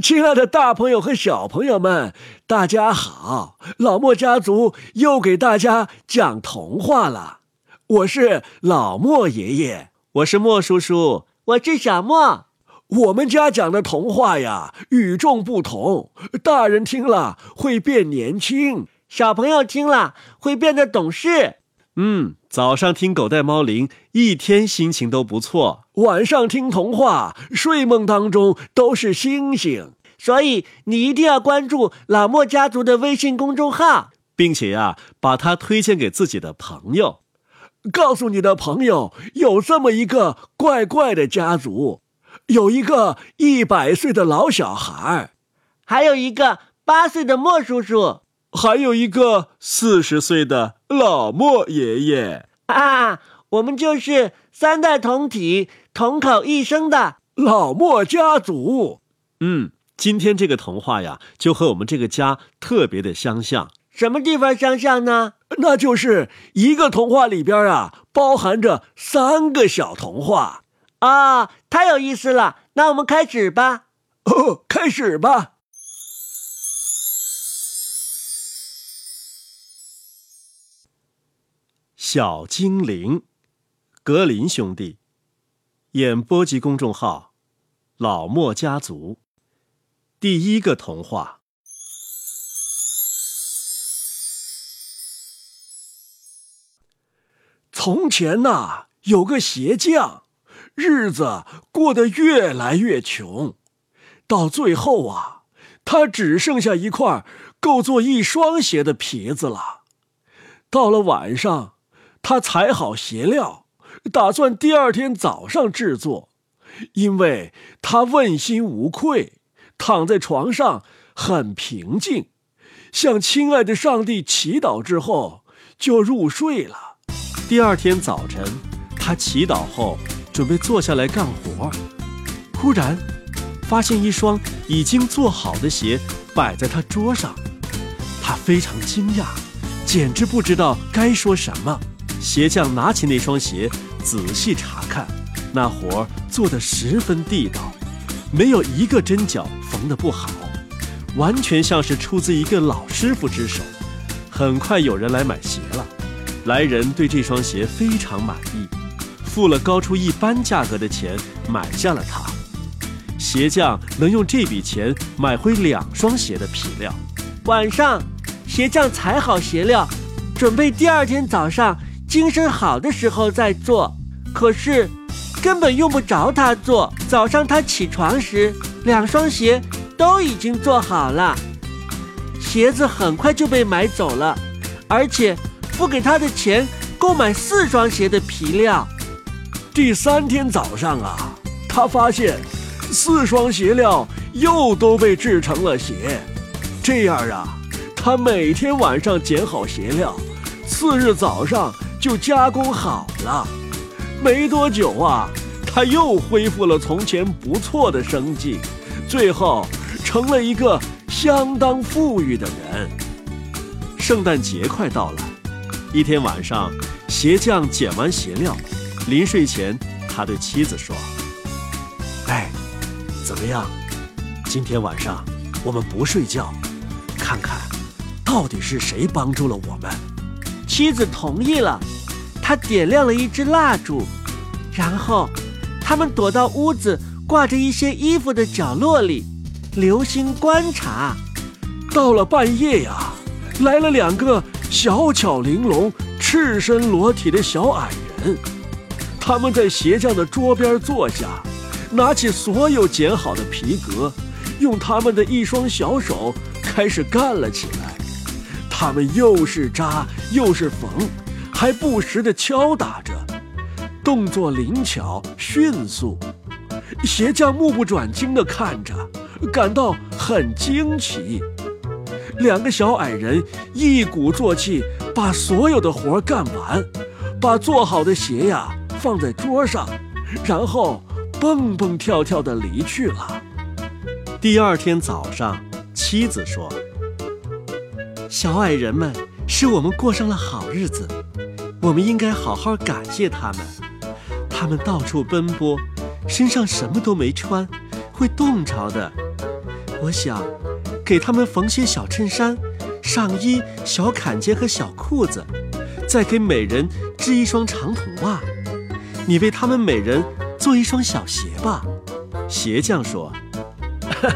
亲爱的大朋友和小朋友们，大家好！老莫家族又给大家讲童话了。我是老莫爷爷，我是莫叔叔，我是小莫。我们家讲的童话呀，与众不同。大人听了会变年轻，小朋友听了会变得懂事。嗯，早上听狗带猫铃，一天心情都不错；晚上听童话，睡梦当中都是星星。所以你一定要关注老莫家族的微信公众号，并且呀，把它推荐给自己的朋友，告诉你的朋友有这么一个怪怪的家族，有一个一百岁的老小孩，还有一个八岁的莫叔叔。还有一个四十岁的老莫爷爷啊，我们就是三代同体、同口一声的老莫家族。嗯，今天这个童话呀，就和我们这个家特别的相像。什么地方相像呢？那就是一个童话里边啊，包含着三个小童话啊，太有意思了。那我们开始吧。哦，开始吧。小精灵，格林兄弟，演播及公众号，老莫家族，第一个童话。从前呐，有个鞋匠，日子过得越来越穷，到最后啊，他只剩下一块够做一双鞋的皮子了。到了晚上。他裁好鞋料，打算第二天早上制作，因为他问心无愧，躺在床上很平静，向亲爱的上帝祈祷之后就入睡了。第二天早晨，他祈祷后准备坐下来干活，忽然发现一双已经做好的鞋摆在他桌上，他非常惊讶，简直不知道该说什么。鞋匠拿起那双鞋，仔细查看，那活儿做得十分地道，没有一个针脚缝得不好，完全像是出自一个老师傅之手。很快有人来买鞋了，来人对这双鞋非常满意，付了高出一般价格的钱买下了它。鞋匠能用这笔钱买回两双鞋的皮料。晚上，鞋匠裁好鞋料，准备第二天早上。精神好的时候再做，可是根本用不着他做。早上他起床时，两双鞋都已经做好了，鞋子很快就被买走了，而且付给他的钱够买四双鞋的皮料。第三天早上啊，他发现四双鞋料又都被制成了鞋。这样啊，他每天晚上剪好鞋料，次日早上。就加工好了，没多久啊，他又恢复了从前不错的生计，最后成了一个相当富裕的人。圣诞节快到了，一天晚上，鞋匠剪完鞋料，临睡前，他对妻子说：“哎，怎么样？今天晚上我们不睡觉，看看到底是谁帮助了我们。”妻子同意了。他点亮了一支蜡烛，然后他们躲到屋子挂着一些衣服的角落里，留心观察。到了半夜呀，来了两个小巧玲珑、赤身裸体的小矮人。他们在鞋匠的桌边坐下，拿起所有剪好的皮革，用他们的一双小手开始干了起来。他们又是扎又是缝。还不时地敲打着，动作灵巧迅速。鞋匠目不转睛地看着，感到很惊奇。两个小矮人一鼓作气，把所有的活干完，把做好的鞋呀放在桌上，然后蹦蹦跳跳地离去了。第二天早上，妻子说：“小矮人们使我们过上了好日子。”我们应该好好感谢他们。他们到处奔波，身上什么都没穿，会冻着的。我想，给他们缝些小衬衫、上衣、小坎肩和小裤子，再给每人织一双长筒袜。你为他们每人做一双小鞋吧。鞋匠说：“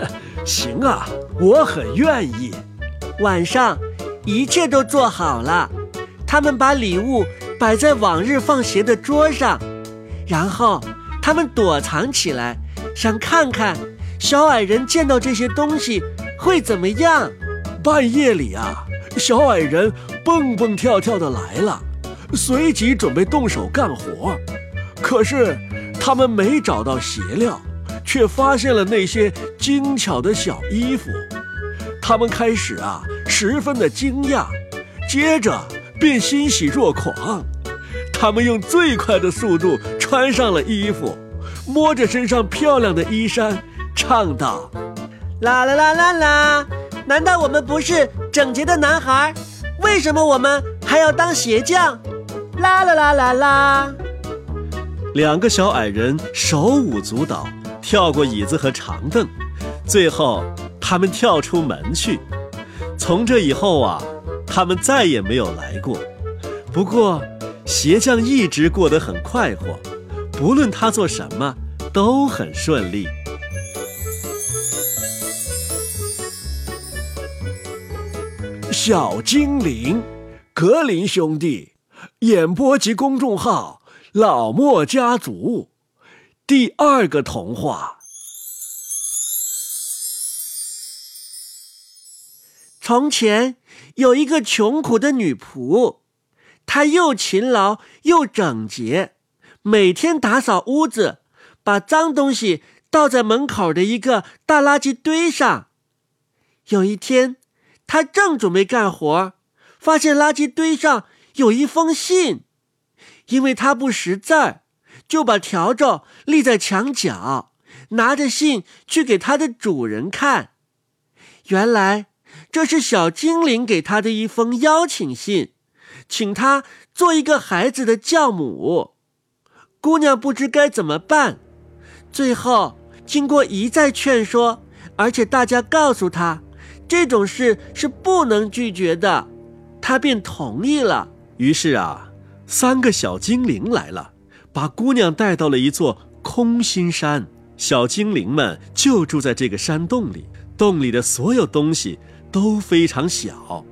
行啊，我很愿意。”晚上，一切都做好了。他们把礼物摆在往日放鞋的桌上，然后他们躲藏起来，想看看小矮人见到这些东西会怎么样。半夜里啊，小矮人蹦蹦跳跳的来了，随即准备动手干活。可是他们没找到鞋料，却发现了那些精巧的小衣服。他们开始啊，十分的惊讶，接着便欣喜若狂。他们用最快的速度穿上了衣服，摸着身上漂亮的衣衫，唱道：“啦啦啦啦啦！难道我们不是整洁的男孩？为什么我们还要当鞋匠？啦啦啦啦啦！”两个小矮人手舞足蹈，跳过椅子和长凳，最后。他们跳出门去，从这以后啊，他们再也没有来过。不过，鞋匠一直过得很快活，不论他做什么都很顺利。小精灵，格林兄弟，演播及公众号老莫家族，第二个童话。从前有一个穷苦的女仆，她又勤劳又整洁，每天打扫屋子，把脏东西倒在门口的一个大垃圾堆上。有一天，她正准备干活，发现垃圾堆上有一封信，因为她不识字儿，就把笤帚立在墙角，拿着信去给它的主人看。原来。这是小精灵给他的一封邀请信，请他做一个孩子的教母。姑娘不知该怎么办，最后经过一再劝说，而且大家告诉她这种事是不能拒绝的，她便同意了。于是啊，三个小精灵来了，把姑娘带到了一座空心山。小精灵们就住在这个山洞里，洞里的所有东西。都非常小，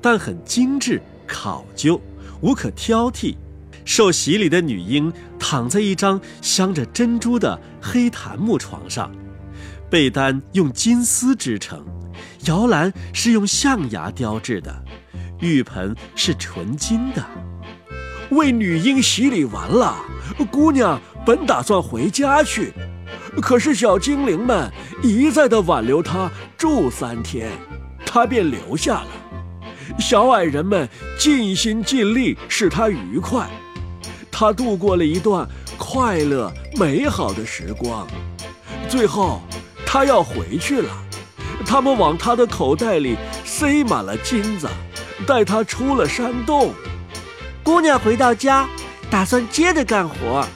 但很精致考究，无可挑剔。受洗礼的女婴躺在一张镶着珍珠的黑檀木床上，被单用金丝织成，摇篮是用象牙雕制的，浴盆是纯金的。为女婴洗礼完了，姑娘本打算回家去，可是小精灵们一再的挽留她住三天。他便留下了，小矮人们尽心尽力使他愉快，他度过了一段快乐美好的时光。最后，他要回去了，他们往他的口袋里塞满了金子，带他出了山洞。姑娘回到家，打算接着干活。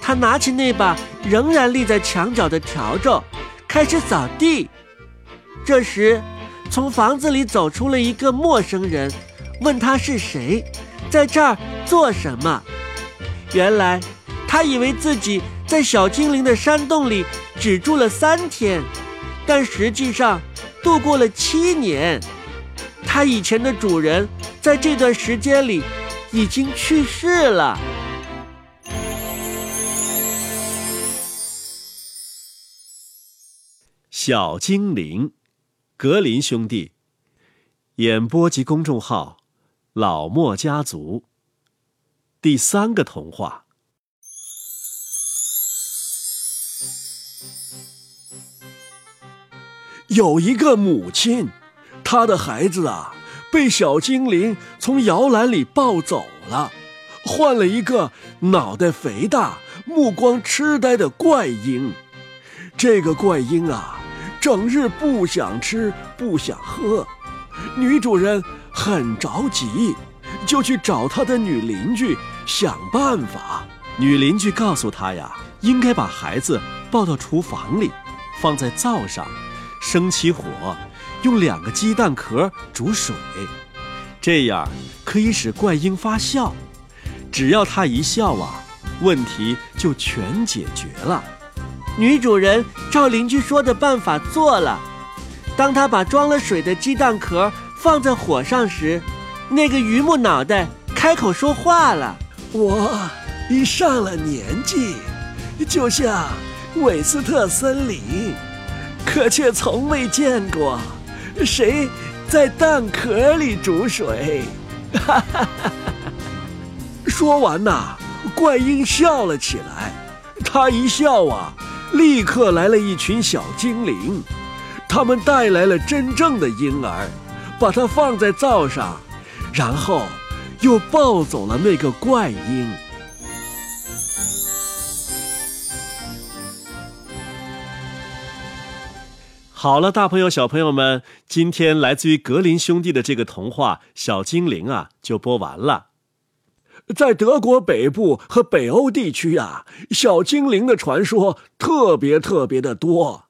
她拿起那把仍然立在墙角的笤帚，开始扫地。这时，从房子里走出了一个陌生人，问他是谁，在这儿做什么。原来，他以为自己在小精灵的山洞里只住了三天，但实际上度过了七年。他以前的主人在这段时间里已经去世了。小精灵。格林兄弟，演播及公众号“老莫家族”第三个童话。有一个母亲，她的孩子啊，被小精灵从摇篮里抱走了，换了一个脑袋肥大、目光痴呆的怪婴。这个怪婴啊。整日不想吃不想喝，女主人很着急，就去找她的女邻居想办法。女邻居告诉她呀，应该把孩子抱到厨房里，放在灶上，生起火，用两个鸡蛋壳煮水，这样可以使怪婴发笑。只要他一笑啊，问题就全解决了。女主人照邻居说的办法做了。当她把装了水的鸡蛋壳放在火上时，那个榆木脑袋开口说话了：“我已上了年纪，就像韦斯特森林，可却从未见过谁在蛋壳里煮水。”哈哈哈哈说完呐，怪婴笑了起来。他一笑啊。立刻来了一群小精灵，他们带来了真正的婴儿，把它放在灶上，然后又抱走了那个怪婴。好了，大朋友、小朋友们，今天来自于格林兄弟的这个童话《小精灵》啊，就播完了。在德国北部和北欧地区啊，小精灵的传说特别特别的多。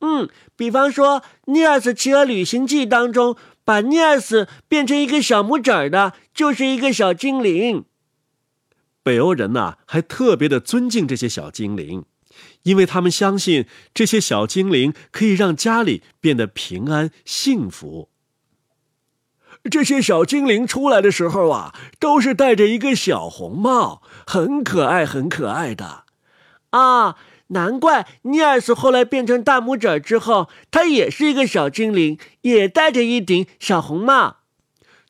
嗯，比方说《尼尔斯骑鹅旅行记》当中，把尼尔斯变成一个小木枕的，就是一个小精灵。北欧人呐，还特别的尊敬这些小精灵，因为他们相信这些小精灵可以让家里变得平安幸福。这些小精灵出来的时候啊，都是戴着一个小红帽，很可爱，很可爱的。啊，难怪尼尔斯后来变成大拇指之后，他也是一个小精灵，也戴着一顶小红帽。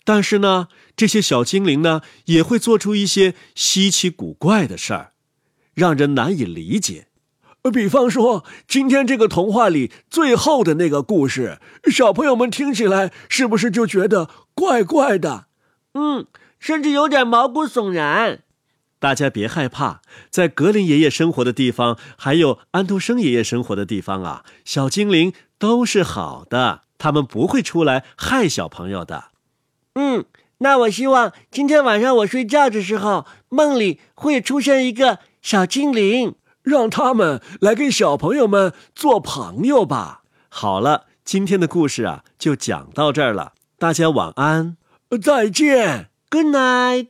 但是呢，这些小精灵呢，也会做出一些稀奇古怪的事儿，让人难以理解。比方说，今天这个童话里最后的那个故事，小朋友们听起来是不是就觉得怪怪的？嗯，甚至有点毛骨悚然。大家别害怕，在格林爷爷生活的地方，还有安徒生爷爷生活的地方啊，小精灵都是好的，他们不会出来害小朋友的。嗯，那我希望今天晚上我睡觉的时候，梦里会出现一个小精灵。让他们来跟小朋友们做朋友吧。好了，今天的故事啊，就讲到这儿了。大家晚安，再见，Good night。